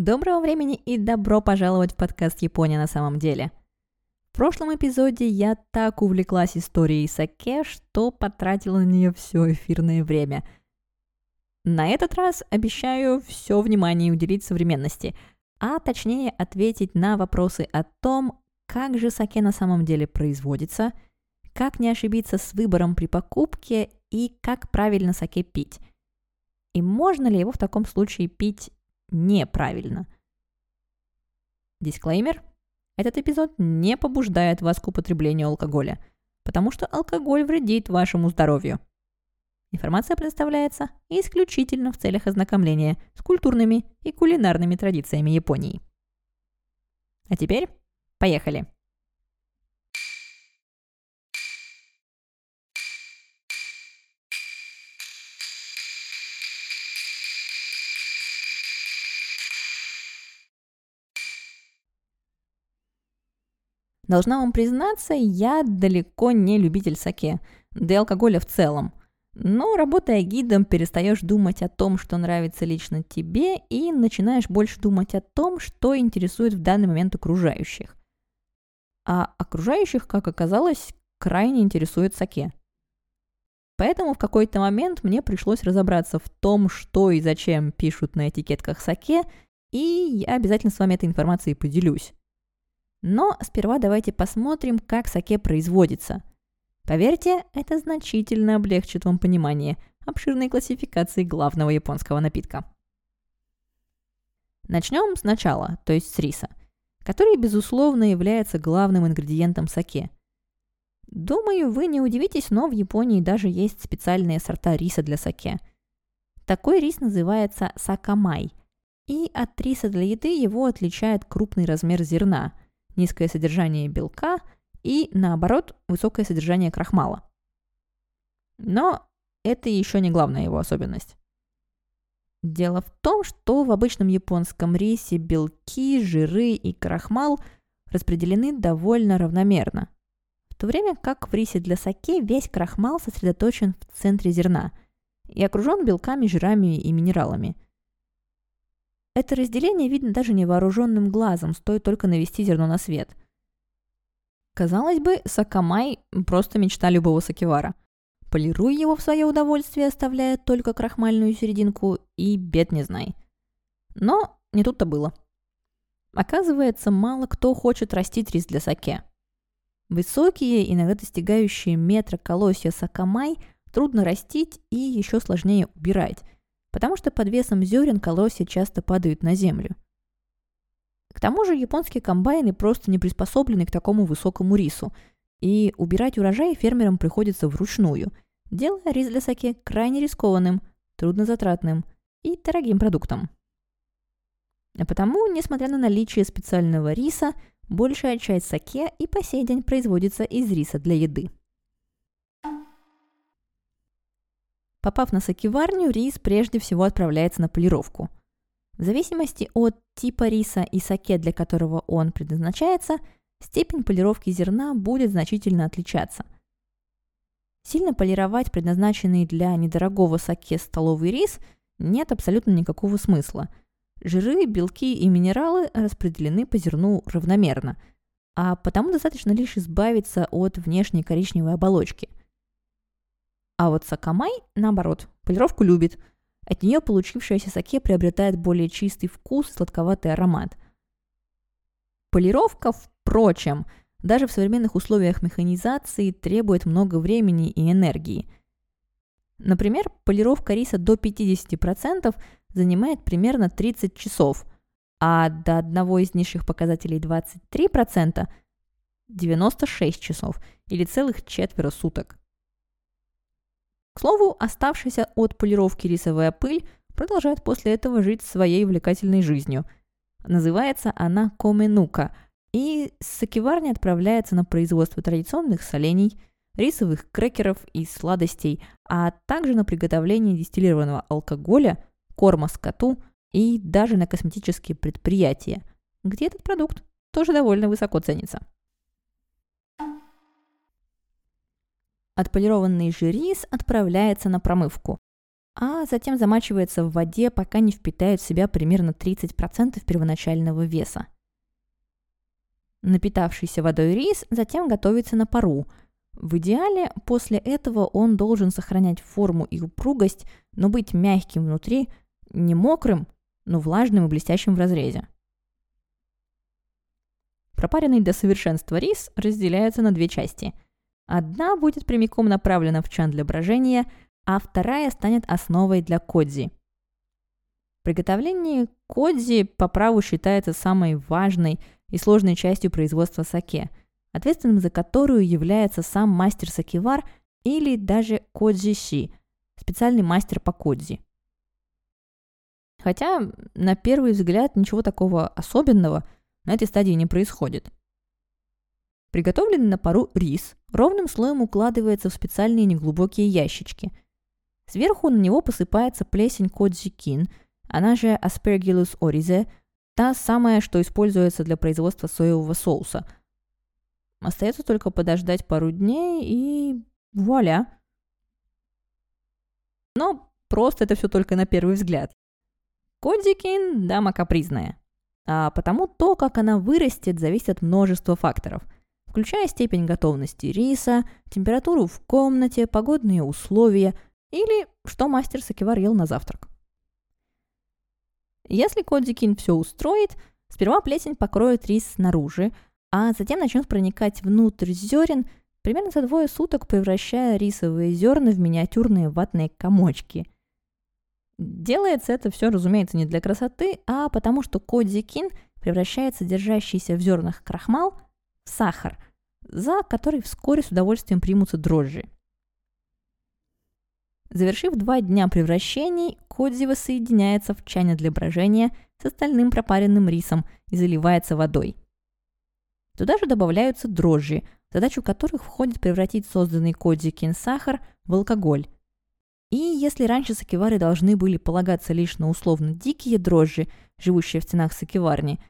Доброго времени и добро пожаловать в подкаст «Япония на самом деле». В прошлом эпизоде я так увлеклась историей саке, что потратила на нее все эфирное время. На этот раз обещаю все внимание уделить современности, а точнее ответить на вопросы о том, как же саке на самом деле производится, как не ошибиться с выбором при покупке и как правильно саке пить. И можно ли его в таком случае пить неправильно. Дисклеймер. Этот эпизод не побуждает вас к употреблению алкоголя, потому что алкоголь вредит вашему здоровью. Информация предоставляется исключительно в целях ознакомления с культурными и кулинарными традициями Японии. А теперь поехали! Должна вам признаться, я далеко не любитель саке, да и алкоголя в целом. Но работая гидом, перестаешь думать о том, что нравится лично тебе, и начинаешь больше думать о том, что интересует в данный момент окружающих. А окружающих, как оказалось, крайне интересует саке. Поэтому в какой-то момент мне пришлось разобраться в том, что и зачем пишут на этикетках саке, и я обязательно с вами этой информацией поделюсь. Но сперва давайте посмотрим, как саке производится. Поверьте, это значительно облегчит вам понимание обширной классификации главного японского напитка. Начнем сначала, то есть с риса, который, безусловно, является главным ингредиентом саке. Думаю, вы не удивитесь, но в Японии даже есть специальные сорта риса для саке. Такой рис называется сакамай, и от риса для еды его отличает крупный размер зерна – низкое содержание белка и, наоборот, высокое содержание крахмала. Но это еще не главная его особенность. Дело в том, что в обычном японском рисе белки, жиры и крахмал распределены довольно равномерно, в то время как в рисе для саке весь крахмал сосредоточен в центре зерна и окружен белками, жирами и минералами – это разделение видно даже невооруженным глазом, стоит только навести зерно на свет. Казалось бы, сакамай – просто мечта любого сакевара. Полируй его в свое удовольствие, оставляя только крахмальную серединку, и бед не знай. Но не тут-то было. Оказывается, мало кто хочет растить рис для саке. Высокие, иногда достигающие метра колосья сакамай трудно растить и еще сложнее убирать – потому что под весом зерен колосья часто падают на землю. К тому же японские комбайны просто не приспособлены к такому высокому рису, и убирать урожай фермерам приходится вручную, делая рис для саке крайне рискованным, труднозатратным и дорогим продуктом. А потому, несмотря на наличие специального риса, большая часть саке и по сей день производится из риса для еды. Попав на сакеварню, рис прежде всего отправляется на полировку. В зависимости от типа риса и саке, для которого он предназначается, степень полировки зерна будет значительно отличаться. Сильно полировать предназначенный для недорогого саке столовый рис нет абсолютно никакого смысла. Жиры, белки и минералы распределены по зерну равномерно, а потому достаточно лишь избавиться от внешней коричневой оболочки – а вот сакамай, наоборот, полировку любит. От нее получившаяся саке приобретает более чистый вкус и сладковатый аромат. Полировка, впрочем, даже в современных условиях механизации требует много времени и энергии. Например, полировка риса до 50% занимает примерно 30 часов, а до одного из низших показателей 23% 96 часов или целых четверо суток. К слову, оставшаяся от полировки рисовая пыль продолжает после этого жить своей увлекательной жизнью. Называется она коменука, и с сакеварни отправляется на производство традиционных солений, рисовых крекеров и сладостей, а также на приготовление дистиллированного алкоголя, корма скоту и даже на косметические предприятия, где этот продукт тоже довольно высоко ценится. Отполированный же рис отправляется на промывку. а затем замачивается в воде, пока не впитает в себя примерно 30% первоначального веса. Напитавшийся водой рис затем готовится на пару. В идеале после этого он должен сохранять форму и упругость, но быть мягким внутри, не мокрым, но влажным и блестящим в разрезе. Пропаренный до совершенства рис разделяется на две части. Одна будет прямиком направлена в чан для брожения, а вторая станет основой для кодзи. Приготовление кодзи по праву считается самой важной и сложной частью производства саке, ответственным за которую является сам мастер сакевар или даже кодзи-щи, специальный мастер по кодзи. Хотя, на первый взгляд, ничего такого особенного – на этой стадии не происходит. Приготовленный на пару рис ровным слоем укладывается в специальные неглубокие ящички. Сверху на него посыпается плесень коджикин, она же Aspergillus orize, та самая, что используется для производства соевого соуса. Остается только подождать пару дней и вуаля. Но просто это все только на первый взгляд. Коджикин – дама капризная а потому то, как она вырастет, зависит от множества факторов, включая степень готовности риса, температуру в комнате, погодные условия или что мастер Сакивар ел на завтрак. Если Кодзикин все устроит, сперва плесень покроет рис снаружи, а затем начнет проникать внутрь зерен, примерно за двое суток превращая рисовые зерна в миниатюрные ватные комочки – Делается это все, разумеется, не для красоты, а потому что кодзикин превращает содержащийся в зернах крахмал сахар, за который вскоре с удовольствием примутся дрожжи. Завершив два дня превращений, кодзи воссоединяется в чане для брожения с остальным пропаренным рисом и заливается водой. Туда же добавляются дрожжи, задачу которых входит превратить созданный кодзикин сахар в алкоголь, и если раньше сакевары должны были полагаться лишь на условно дикие дрожжи, живущие в стенах сакеварни,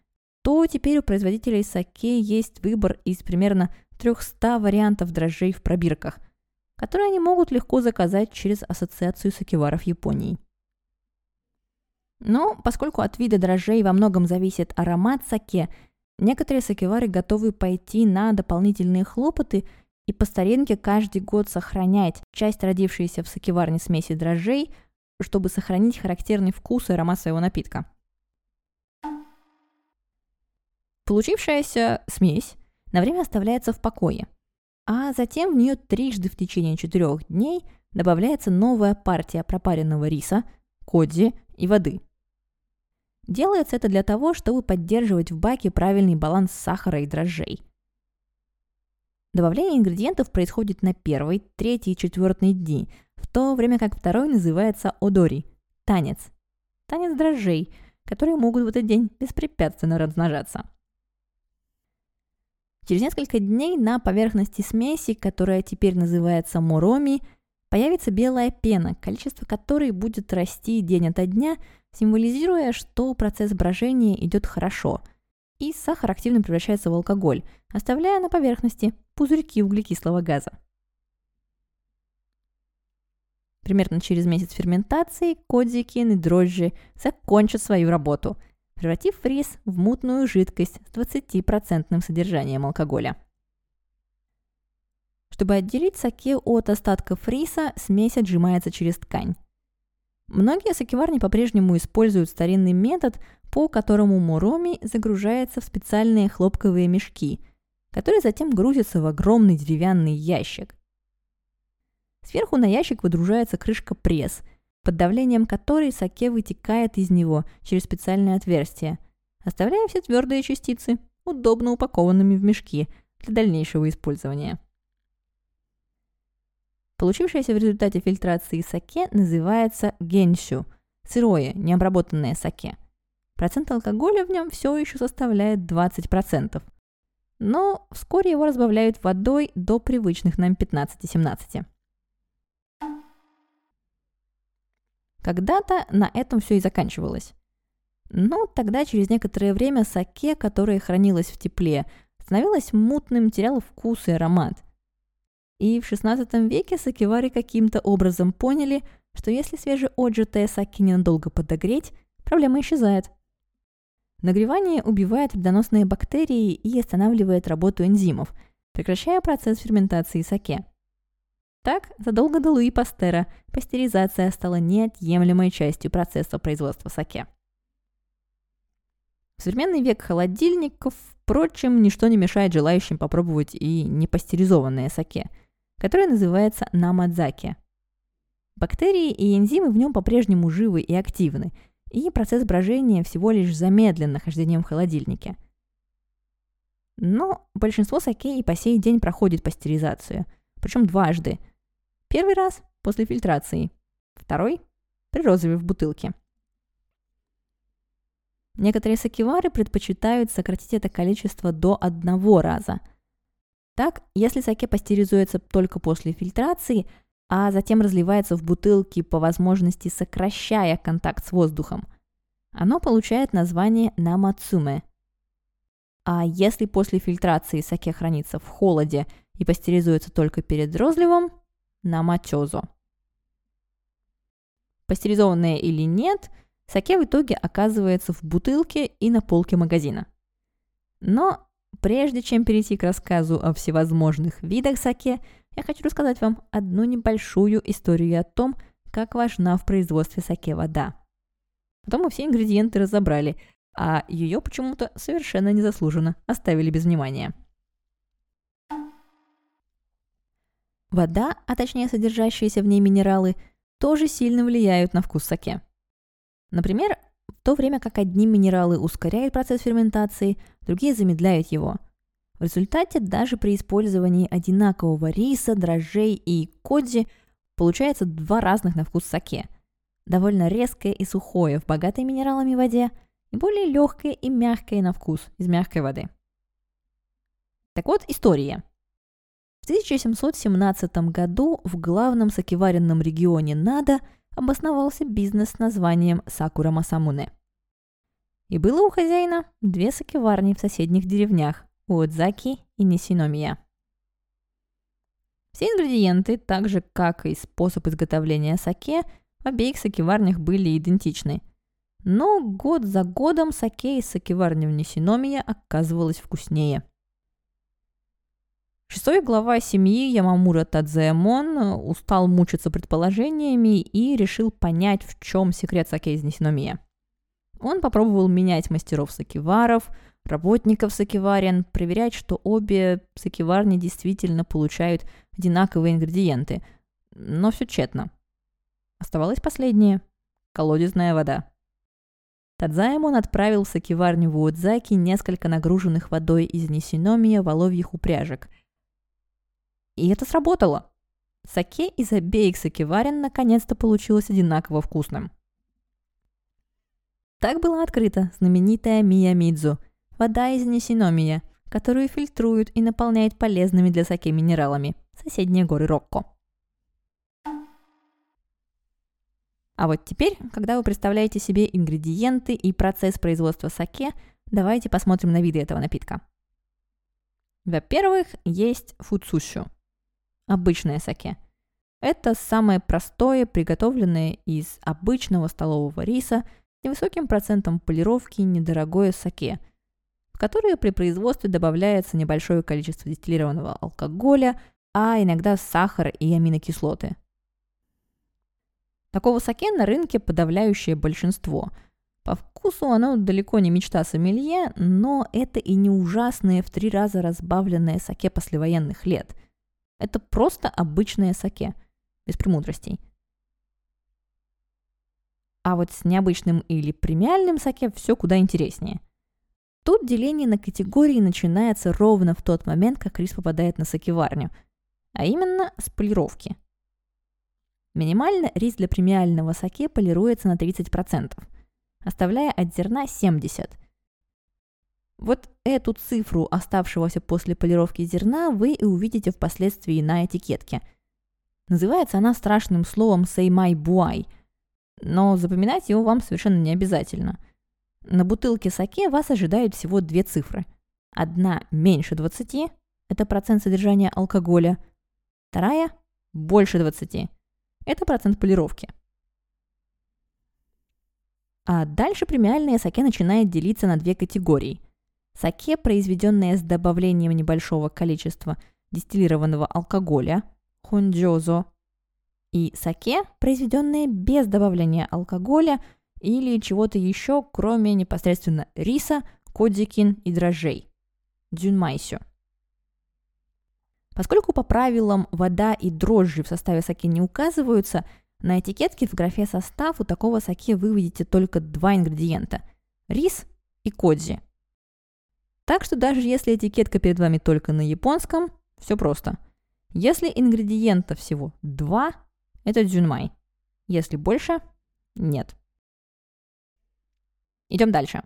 то теперь у производителей саке есть выбор из примерно 300 вариантов дрожжей в пробирках, которые они могут легко заказать через Ассоциацию сакеваров Японии. Но поскольку от вида дрожжей во многом зависит аромат саке, некоторые сакевары готовы пойти на дополнительные хлопоты – и по старинке каждый год сохранять часть родившейся в сакеварне смеси дрожжей, чтобы сохранить характерный вкус и аромат своего напитка. Получившаяся смесь на время оставляется в покое, а затем в нее трижды в течение четырех дней добавляется новая партия пропаренного риса, кодзи и воды. Делается это для того, чтобы поддерживать в баке правильный баланс сахара и дрожжей – Добавление ингредиентов происходит на первый, третий и четвертый дни, в то время как второй называется одори – танец. Танец дрожжей, которые могут в этот день беспрепятственно размножаться. Через несколько дней на поверхности смеси, которая теперь называется мороми, появится белая пена, количество которой будет расти день ото дня, символизируя, что процесс брожения идет хорошо, и сахар активно превращается в алкоголь, оставляя на поверхности пузырьки углекислого газа. Примерно через месяц ферментации кодзикин и дрожжи закончат свою работу, превратив рис в мутную жидкость с 20% содержанием алкоголя. Чтобы отделить саке от остатков риса, смесь отжимается через ткань. Многие сакеварни по-прежнему используют старинный метод, по которому муроми загружается в специальные хлопковые мешки, которые затем грузятся в огромный деревянный ящик. Сверху на ящик выдружается крышка пресс, под давлением которой саке вытекает из него через специальное отверстие, оставляя все твердые частицы, удобно упакованными в мешки для дальнейшего использования. Получившееся в результате фильтрации саке называется генщу – сырое, необработанное саке. Процент алкоголя в нем все еще составляет 20%, но вскоре его разбавляют водой до привычных нам 15-17. Когда-то на этом все и заканчивалось. Но тогда через некоторое время саке, которое хранилось в тепле, становилось мутным, теряло вкус и аромат. И в XVI веке сакевары каким-то образом поняли, что если свежеотжатое саки ненадолго подогреть, проблема исчезает. Нагревание убивает вредоносные бактерии и останавливает работу энзимов, прекращая процесс ферментации саке. Так, задолго до Луи Пастера пастеризация стала неотъемлемой частью процесса производства саке. В современный век холодильников, впрочем, ничто не мешает желающим попробовать и непастеризованное саке, которое называется намадзаки. Бактерии и энзимы в нем по-прежнему живы и активны, и процесс брожения всего лишь замедлен нахождением в холодильнике. Но большинство саке и по сей день проходит пастеризацию, причем дважды – Первый раз после фильтрации, второй при розове в бутылке. Некоторые сакивары предпочитают сократить это количество до одного раза. Так, если саке пастеризуется только после фильтрации, а затем разливается в бутылки по возможности сокращая контакт с воздухом, оно получает название намацуме. А если после фильтрации саке хранится в холоде и пастеризуется только перед розливом, на мачозо. Пастеризованное или нет, саке в итоге оказывается в бутылке и на полке магазина. Но прежде чем перейти к рассказу о всевозможных видах саке, я хочу рассказать вам одну небольшую историю о том, как важна в производстве саке вода. Потом мы все ингредиенты разобрали, а ее почему-то совершенно незаслуженно оставили без внимания – Вода, а точнее содержащиеся в ней минералы, тоже сильно влияют на вкус саке. Например, в то время как одни минералы ускоряют процесс ферментации, другие замедляют его. В результате даже при использовании одинакового риса, дрожжей и кодзи получается два разных на вкус саке. Довольно резкое и сухое в богатой минералами воде и более легкое и мягкое на вкус из мягкой воды. Так вот, история – в 1717 году в главном сакеваренном регионе Нада обосновался бизнес с названием Сакура Масамуне. И было у хозяина две сакеварни в соседних деревнях – Уодзаки и Нисиномия. Все ингредиенты, так же как и способ изготовления саке, в обеих сакеварнях были идентичны. Но год за годом саке из сакеварни в Нисиномия оказывалось вкуснее – Шестой глава семьи Ямамура Тадзеэмон э, устал мучиться предположениями и решил понять, в чем секрет саке из Нисиномия. Он попробовал менять мастеров сакеваров, работников сакеварен, проверять, что обе сакеварни действительно получают одинаковые ингредиенты. Но все тщетно. Оставалось последнее – колодезная вода. Тадзаэмон отправил в сакеварню в Уодзаки несколько нагруженных водой из Нисиномия воловьих упряжек – и это сработало. Саке из обеих сакеварен наконец-то получилось одинаково вкусным. Так была открыта знаменитая Миямидзу – вода из Нисиномия, которую фильтруют и наполняют полезными для саке минералами – соседние горы Рокко. А вот теперь, когда вы представляете себе ингредиенты и процесс производства саке, давайте посмотрим на виды этого напитка. Во-первых, есть фуцущу – обычное саке. Это самое простое, приготовленное из обычного столового риса с невысоким процентом полировки недорогое саке, в которое при производстве добавляется небольшое количество дистиллированного алкоголя, а иногда сахар и аминокислоты. Такого саке на рынке подавляющее большинство. По вкусу оно далеко не мечта сомелье, но это и не ужасное в три раза разбавленное саке послевоенных лет – это просто обычное саке, без премудростей. А вот с необычным или премиальным саке все куда интереснее. Тут деление на категории начинается ровно в тот момент, как рис попадает на сакеварню, а именно с полировки. Минимально рис для премиального саке полируется на 30%, оставляя от зерна 70%, вот эту цифру оставшегося после полировки зерна вы и увидите впоследствии на этикетке. Называется она страшным словом «сеймай буай», но запоминать его вам совершенно не обязательно. На бутылке саке вас ожидают всего две цифры. Одна меньше 20 – это процент содержания алкоголя. Вторая – больше 20 – это процент полировки – А дальше премиальное саке начинает делиться на две категории. Саке, произведенное с добавлением небольшого количества дистиллированного алкоголя, хонджозо, и саке, произведенное без добавления алкоголя или чего-то еще, кроме непосредственно риса, кодзикин и дрожжей, дзюнмайсю. Поскольку по правилам вода и дрожжи в составе саке не указываются, на этикетке в графе «Состав» у такого саке вы увидите только два ингредиента – рис и кодзи. Так что даже если этикетка перед вами только на японском, все просто. Если ингредиентов всего два, это дзюнмай. Если больше, нет. Идем дальше.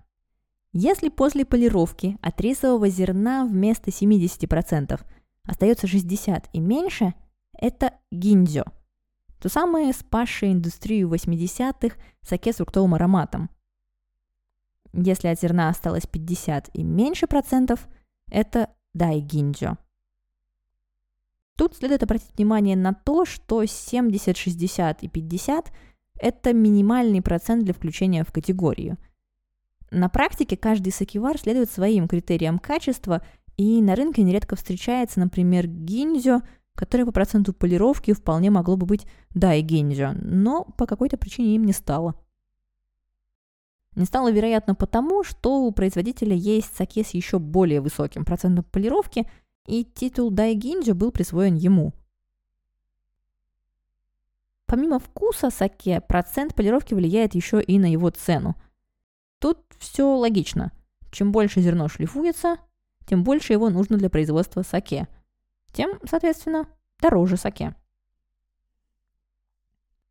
Если после полировки от рисового зерна вместо 70% остается 60 и меньше, это гиндзё. То самое спасшее индустрию 80-х саке с фруктовым ароматом. Если от зерна осталось 50 и меньше процентов, это дай гиндзё. Тут следует обратить внимание на то, что 70, 60 и 50 – это минимальный процент для включения в категорию. На практике каждый сакивар следует своим критериям качества, и на рынке нередко встречается, например, гинзё, которое по проценту полировки вполне могло бы быть дай гинзё, но по какой-то причине им не стало. Не стало, вероятно, потому, что у производителя есть саке с еще более высоким процентом полировки – и титул Дайгинджа был присвоен ему. Помимо вкуса саке, процент полировки влияет еще и на его цену. Тут все логично. Чем больше зерно шлифуется, тем больше его нужно для производства саке. Тем, соответственно, дороже саке.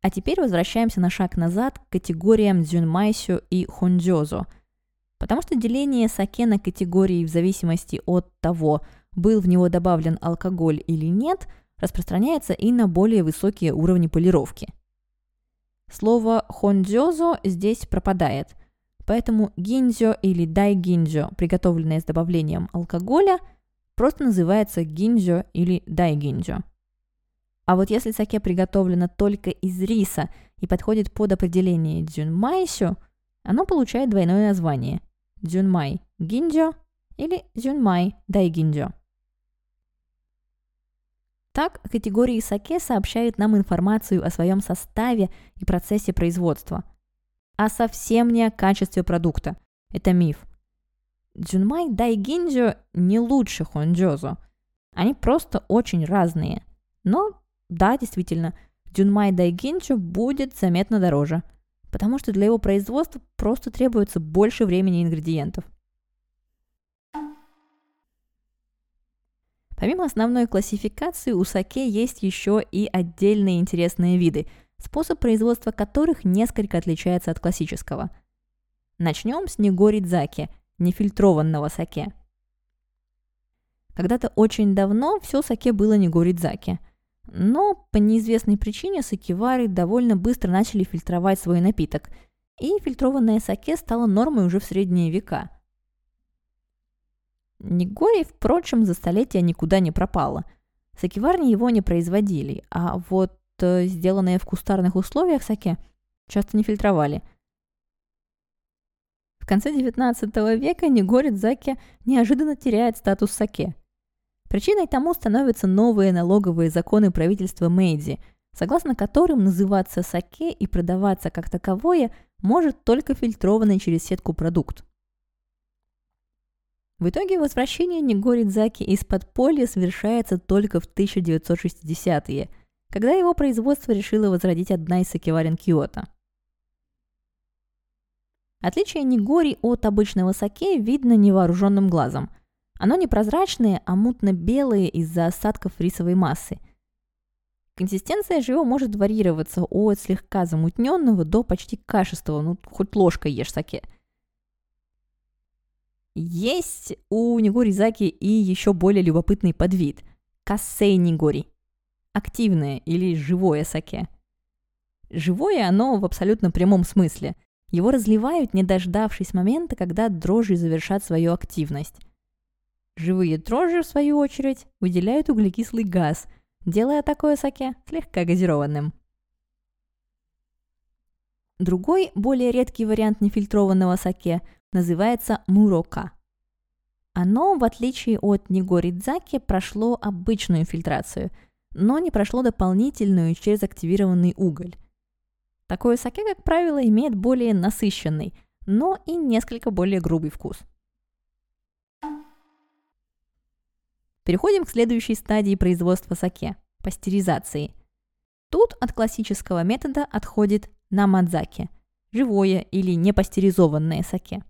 А теперь возвращаемся на шаг назад к категориям дзюнмайсю и хонджозо. Потому что деление саке на категории в зависимости от того, был в него добавлен алкоголь или нет, распространяется и на более высокие уровни полировки. Слово «хонджозо» здесь пропадает, поэтому гинзё или дайгинзё, приготовленное с добавлением алкоголя, просто называется гинзё или дайгинзё. А вот если саке приготовлено только из риса и подходит под определение дзюнмайсю, оно получает двойное название – дзюнмай гинджо или дзюнмай дайгинджо. Так, категории саке сообщают нам информацию о своем составе и процессе производства, а совсем не о качестве продукта. Это миф. Дзюнмай дайгинджо не лучше хонджозо. Они просто очень разные. Но, да, действительно, дзюнмай дайгинджо будет заметно дороже, потому что для его производства просто требуется больше времени и ингредиентов. Помимо основной классификации, у саке есть еще и отдельные интересные виды, способ производства которых несколько отличается от классического. Начнем с негоридзаки, нефильтрованного саке. Когда-то очень давно все саке было негоридзаки. Но по неизвестной причине сакевары довольно быстро начали фильтровать свой напиток, и фильтрованное саке стало нормой уже в средние века – Нигори, впрочем, за столетия никуда не пропало. Сакеварни его не производили, а вот э, сделанные в кустарных условиях саке часто не фильтровали. В конце XIX века Нигори Дзаки неожиданно теряет статус саке. Причиной тому становятся новые налоговые законы правительства Мэйдзи, согласно которым называться саке и продаваться как таковое может только фильтрованный через сетку продукт. В итоге возвращение Нигоридзаки из подполья совершается только в 1960-е, когда его производство решило возродить одна из сакеварен Киото. Отличие Нигори от обычного саке видно невооруженным глазом. Оно не прозрачное, а мутно-белое из-за осадков рисовой массы. Консистенция же его может варьироваться от слегка замутненного до почти кашистого, ну хоть ложкой ешь саке – есть у Нигори Заки и еще более любопытный подвид – кассей Нигори. Активное или живое саке. Живое оно в абсолютно прямом смысле. Его разливают, не дождавшись момента, когда дрожжи завершат свою активность. Живые дрожжи, в свою очередь, выделяют углекислый газ, делая такое саке слегка газированным. Другой, более редкий вариант нефильтрованного саке называется мурока. Оно, в отличие от нигоридзаки, прошло обычную фильтрацию, но не прошло дополнительную через активированный уголь. Такое саке, как правило, имеет более насыщенный, но и несколько более грубый вкус. Переходим к следующей стадии производства саке – пастеризации. Тут от классического метода отходит намадзаки – живое или непастеризованное саке.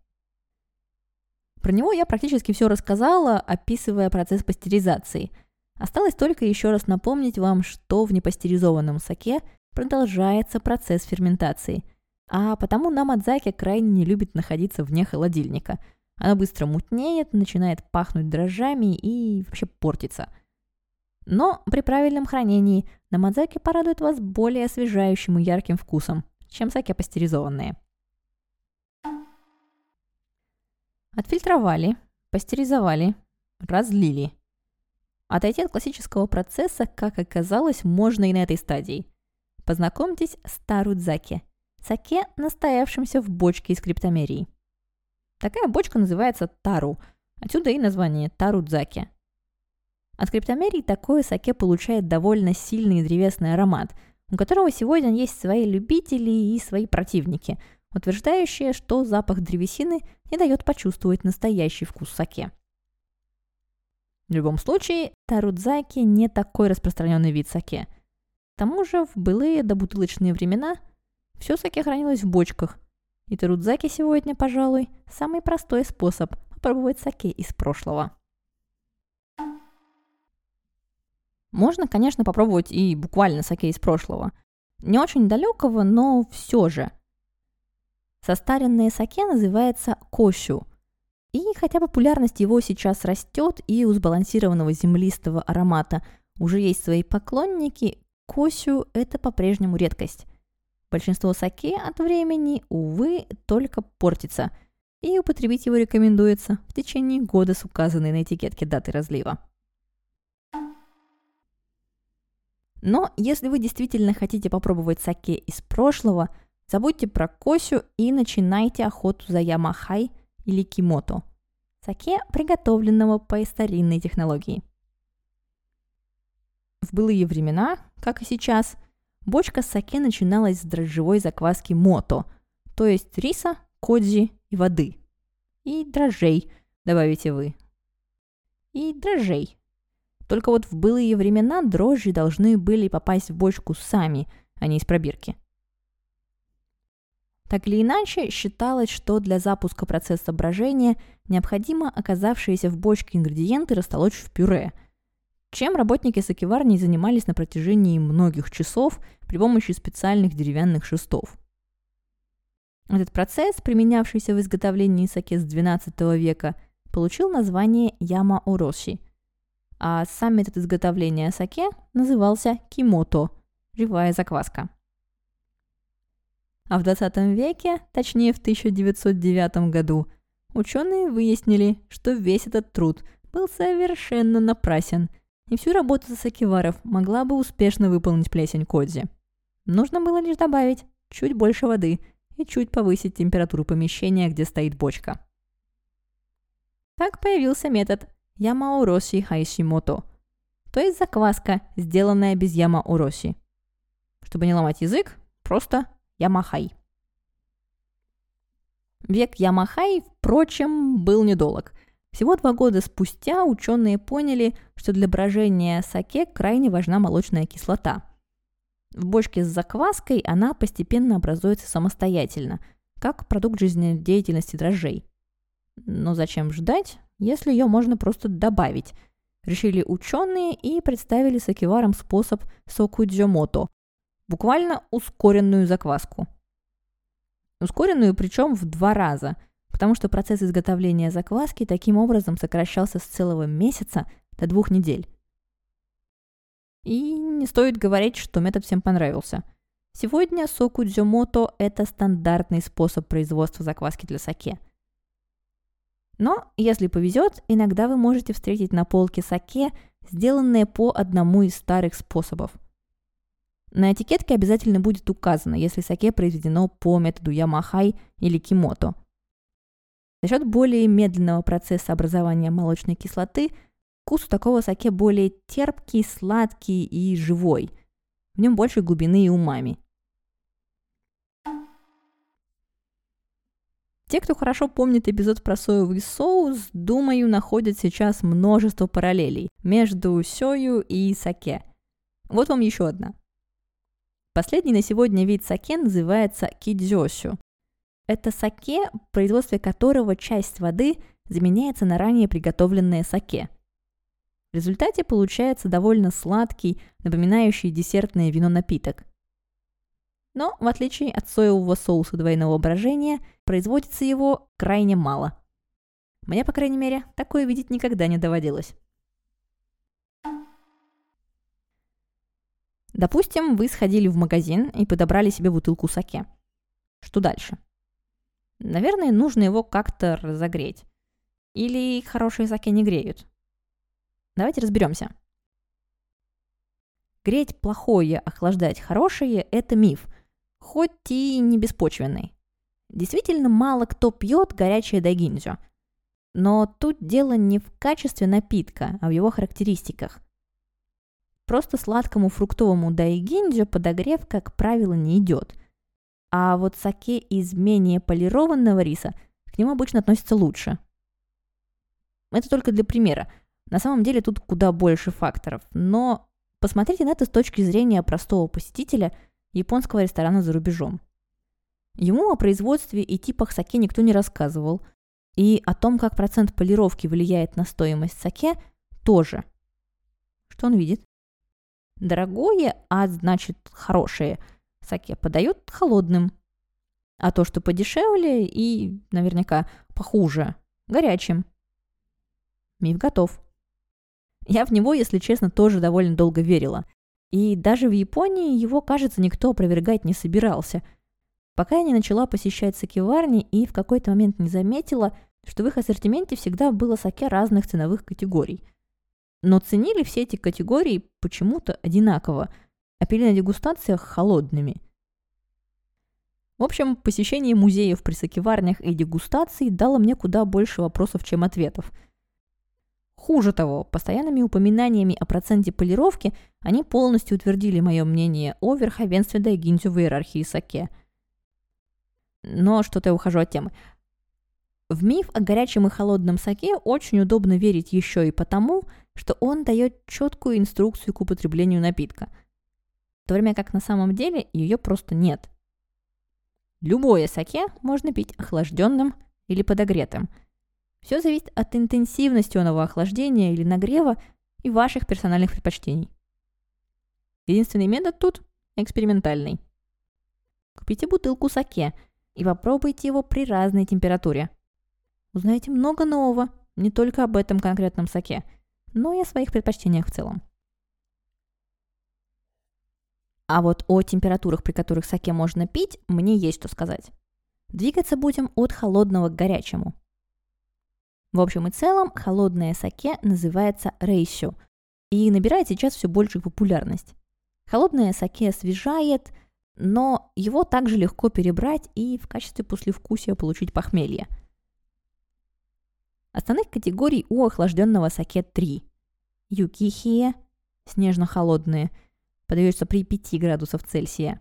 Про него я практически все рассказала, описывая процесс пастеризации. Осталось только еще раз напомнить вам, что в непастеризованном саке продолжается процесс ферментации. А потому намадзаки крайне не любит находиться вне холодильника. Оно быстро мутнеет, начинает пахнуть дрожжами и вообще портится. Но при правильном хранении намадзаки порадует вас более освежающим и ярким вкусом, чем саке пастеризованные. Отфильтровали, пастеризовали, разлили. Отойти от классического процесса, как оказалось, можно и на этой стадии. Познакомьтесь с тарудзаки – саке, настоявшимся в бочке из криптомерии. Такая бочка называется тару, отсюда и название тарудзаки. От криптомерии такое саке получает довольно сильный древесный аромат, у которого сегодня есть свои любители и свои противники – утверждающее, что запах древесины не дает почувствовать настоящий вкус саке. В любом случае, тарудзаки не такой распространенный вид саке. К тому же, в былые добутылочные времена все саке хранилось в бочках, и тарудзаки сегодня, пожалуй, самый простой способ попробовать саке из прошлого. Можно, конечно, попробовать и буквально саке из прошлого. Не очень далекого, но все же – Состаренное саке называется кощу. И хотя популярность его сейчас растет и у сбалансированного землистого аромата уже есть свои поклонники, кощу – это по-прежнему редкость. Большинство саке от времени, увы, только портится, и употребить его рекомендуется в течение года с указанной на этикетке даты разлива. Но если вы действительно хотите попробовать саке из прошлого – Забудьте про Косю и начинайте охоту за Ямахай или Кимото. Саке, приготовленного по старинной технологии. В былые времена, как и сейчас, бочка саке начиналась с дрожжевой закваски мото, то есть риса, кодзи и воды. И дрожжей, добавите вы. И дрожжей. Только вот в былые времена дрожжи должны были попасть в бочку сами, а не из пробирки – так или иначе, считалось, что для запуска процесса брожения необходимо оказавшиеся в бочке ингредиенты растолочь в пюре, чем работники сакеварни занимались на протяжении многих часов при помощи специальных деревянных шестов. Этот процесс, применявшийся в изготовлении саке с XII века, получил название яма-ороси, а сам метод изготовления саке назывался кимото – живая закваска. А в 20 веке, точнее в 1909 году, ученые выяснили, что весь этот труд был совершенно напрасен, и всю работу Сакиваров могла бы успешно выполнить плесень Кодзи. Нужно было лишь добавить чуть больше воды и чуть повысить температуру помещения, где стоит бочка. Так появился метод Ямаороси Хайшимото, то есть закваска, сделанная без Ямаороси. Чтобы не ломать язык, просто Ямахай. Век Ямахай, впрочем, был недолг. Всего два года спустя ученые поняли, что для брожения саке крайне важна молочная кислота. В бочке с закваской она постепенно образуется самостоятельно, как продукт жизнедеятельности дрожжей. Но зачем ждать, если ее можно просто добавить? Решили ученые и представили сакеварам способ сокудзёмото, буквально ускоренную закваску. Ускоренную причем в два раза, потому что процесс изготовления закваски таким образом сокращался с целого месяца до двух недель. И не стоит говорить, что метод всем понравился. Сегодня соку дзюмото – это стандартный способ производства закваски для саке. Но, если повезет, иногда вы можете встретить на полке саке, сделанные по одному из старых способов – На этикетке обязательно будет указано, если саке произведено по методу Ямахай или Кимото. За счет более медленного процесса образования молочной кислоты вкус у такого саке более терпкий, сладкий и живой. В нем больше глубины и умами. Те, кто хорошо помнит эпизод про соевый соус, думаю, находят сейчас множество параллелей между сёю и саке. Вот вам еще одна. Последний на сегодня вид саке называется кидзёсю. Это саке, в производстве которого часть воды заменяется на ранее приготовленное саке. В результате получается довольно сладкий, напоминающий десертное вино напиток. Но, в отличие от соевого соуса двойного брожения, производится его крайне мало. Мне, по крайней мере, такое видеть никогда не доводилось. Допустим, вы сходили в магазин и подобрали себе бутылку саке. Что дальше? Наверное, нужно его как-то разогреть. Или хорошие саке не греют. Давайте разберемся. Греть плохое, охлаждать хорошее – это миф, хоть и не беспочвенный. Действительно, мало кто пьет горячее дайгинзю. Но тут дело не в качестве напитка, а в его характеристиках. Просто сладкому фруктовому дайгинзю подогрев, как правило, не идет. А вот саке из менее полированного риса к нему обычно относятся лучше. Это только для примера. На самом деле тут куда больше факторов. Но посмотрите на это с точки зрения простого посетителя японского ресторана за рубежом. Ему о производстве и типах саке никто не рассказывал. И о том, как процент полировки влияет на стоимость саке, тоже. Что он видит? Дорогое, а значит хорошее, саке подают холодным. А то, что подешевле и наверняка похуже, горячим. Миф готов. Я в него, если честно, тоже довольно долго верила. И даже в Японии его, кажется, никто опровергать не собирался. Пока я не начала посещать сакеварни и в какой-то момент не заметила, что в их ассортименте всегда было саке разных ценовых категорий – но ценили все эти категории почему-то одинаково, а пили на дегустациях холодными. В общем, посещение музеев при сакеварнях и дегустации дало мне куда больше вопросов, чем ответов. Хуже того, постоянными упоминаниями о проценте полировки они полностью утвердили мое мнение о верховенстве дайгинзю в иерархии саке. Но что-то я ухожу от темы. В миф о горячем и холодном саке очень удобно верить еще и потому, что он дает четкую инструкцию к употреблению напитка, в то время как на самом деле ее просто нет. Любое саке можно пить охлажденным или подогретым. Все зависит от интенсивности оного охлаждения или нагрева и ваших персональных предпочтений. Единственный метод тут – экспериментальный. Купите бутылку саке и попробуйте его при разной температуре. Узнаете много нового, не только об этом конкретном саке – но и о своих предпочтениях в целом. А вот о температурах, при которых саке можно пить, мне есть что сказать. Двигаться будем от холодного к горячему. В общем и целом, холодное саке называется рейсю и набирает сейчас все большую популярность. Холодное саке освежает, но его также легко перебрать и в качестве послевкусия получить похмелье – Основных категорий у охлажденного саке три. Юкихие – снежно-холодные, подается при 5 градусов Цельсия.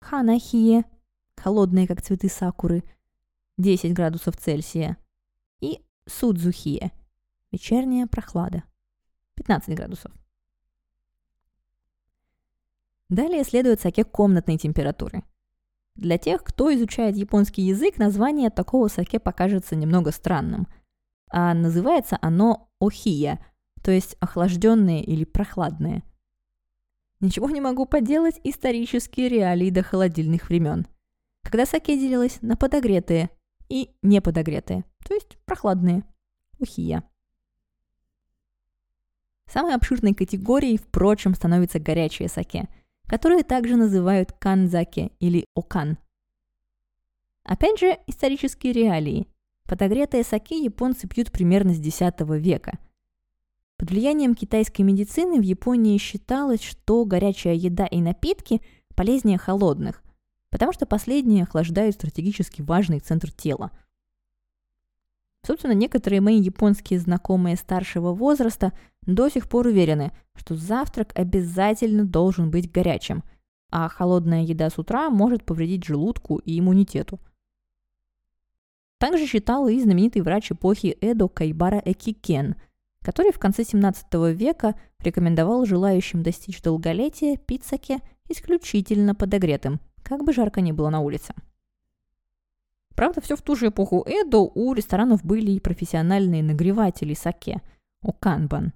Ханахие – холодные, как цветы сакуры, 10 градусов Цельсия. И судзухие – вечерняя прохлада, 15 градусов. Далее следует саке комнатной температуры – для тех, кто изучает японский язык, название такого саке покажется немного странным. А называется оно охия, то есть охлажденные или прохладные. Ничего не могу поделать, исторические реалии до холодильных времен. Когда саке делилось на подогретые и неподогретые, то есть прохладные. Охия. Самой обширной категорией, впрочем, становится горячее саке – которые также называют канзаки или окан. Опять же, исторические реалии. Подогретые саки японцы пьют примерно с X века. Под влиянием китайской медицины в Японии считалось, что горячая еда и напитки полезнее холодных, потому что последние охлаждают стратегически важный центр тела. Собственно, некоторые мои японские знакомые старшего возраста до сих пор уверены, что завтрак обязательно должен быть горячим, а холодная еда с утра может повредить желудку и иммунитету. Также считал и знаменитый врач эпохи Эдо Кайбара Экикен – который в конце 17 века рекомендовал желающим достичь долголетия пить исключительно подогретым, как бы жарко ни было на улице. Правда, все в ту же эпоху Эдо у ресторанов были и профессиональные нагреватели саке – оканбан.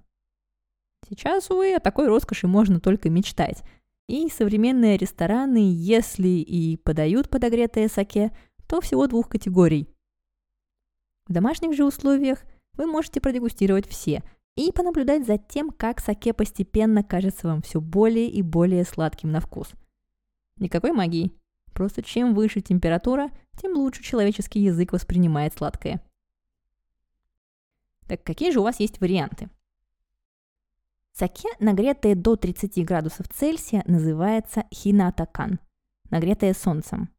Сейчас, увы, о такой роскоши можно только мечтать. И современные рестораны, если и подают подогретое саке, то всего двух категорий. В домашних же условиях – вы можете продегустировать все и понаблюдать за тем, как саке постепенно кажется вам все более и более сладким на вкус. Никакой магии. Просто чем выше температура, тем лучше человеческий язык воспринимает сладкое. Так какие же у вас есть варианты? Саке, нагретое до 30 градусов Цельсия, называется хинатакан, нагретое солнцем.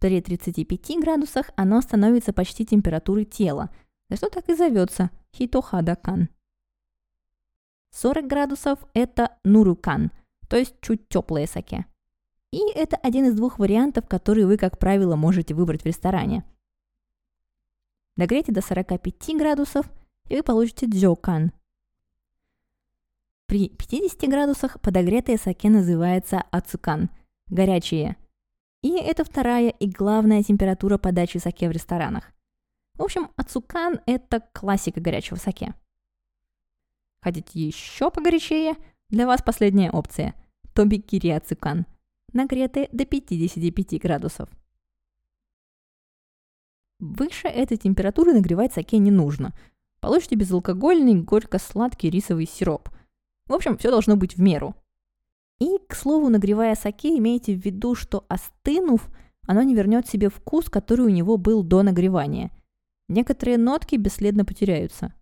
При 35 градусах оно становится почти температурой тела – за что так и зовется Хитохадакан. 40 градусов – это нурукан, то есть чуть теплое саке. И это один из двух вариантов, которые вы, как правило, можете выбрать в ресторане. Нагрейте до 45 градусов, и вы получите дзёкан. При 50 градусах подогретое саке называется ацукан – горячее. И это вторая и главная температура подачи саке в ресторанах. В общем, ацукан – это классика горячего саке. Хотите еще погорячее? Для вас последняя опция – тобикири ацукан, нагретые до 55 градусов. Выше этой температуры нагревать саке не нужно. Получите безалкогольный, горько-сладкий рисовый сироп. В общем, все должно быть в меру. И, к слову, нагревая саке, имейте в виду, что остынув, оно не вернет себе вкус, который у него был до нагревания – Некоторые нотки бесследно потеряются.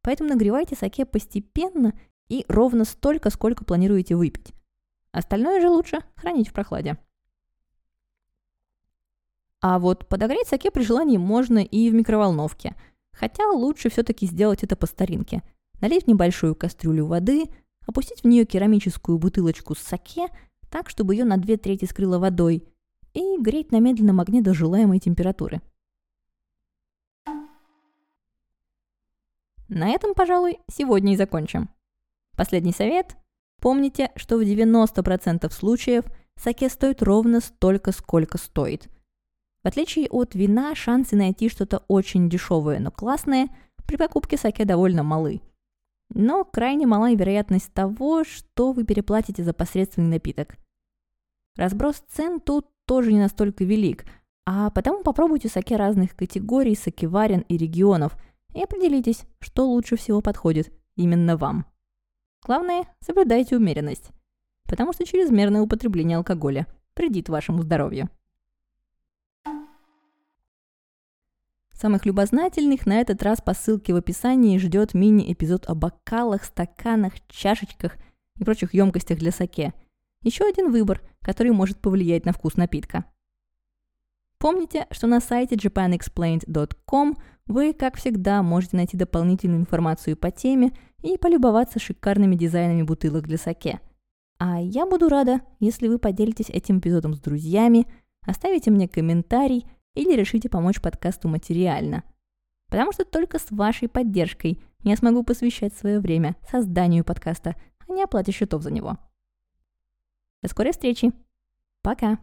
Поэтому нагревайте саке постепенно и ровно столько, сколько планируете выпить. Остальное же лучше хранить в прохладе. А вот подогреть саке при желании можно и в микроволновке. Хотя лучше все-таки сделать это по старинке. Налить в небольшую кастрюлю воды, опустить в нее керамическую бутылочку с саке, так, чтобы ее на две трети скрыло водой, и греть на медленном огне до желаемой температуры – На этом, пожалуй, сегодня и закончим. Последний совет. Помните, что в 90% случаев саке стоит ровно столько, сколько стоит. В отличие от вина, шансы найти что-то очень дешевое, но классное при покупке саке довольно малы. Но крайне мала вероятность того, что вы переплатите за посредственный напиток. Разброс цен тут тоже не настолько велик, а потому попробуйте саке разных категорий, сакеварен и регионов – и определитесь, что лучше всего подходит именно вам. Главное, соблюдайте умеренность, потому что чрезмерное употребление алкоголя вредит вашему здоровью. Самых любознательных на этот раз по ссылке в описании ждет мини-эпизод о бокалах, стаканах, чашечках и прочих емкостях для саке. Еще один выбор, который может повлиять на вкус напитка. Помните, что на сайте japanexplained.com вы, как всегда, можете найти дополнительную информацию по теме и полюбоваться шикарными дизайнами бутылок для саке. А я буду рада, если вы поделитесь этим эпизодом с друзьями, оставите мне комментарий или решите помочь подкасту материально. Потому что только с вашей поддержкой я смогу посвящать свое время созданию подкаста, а не оплате счетов за него. До скорой встречи. Пока.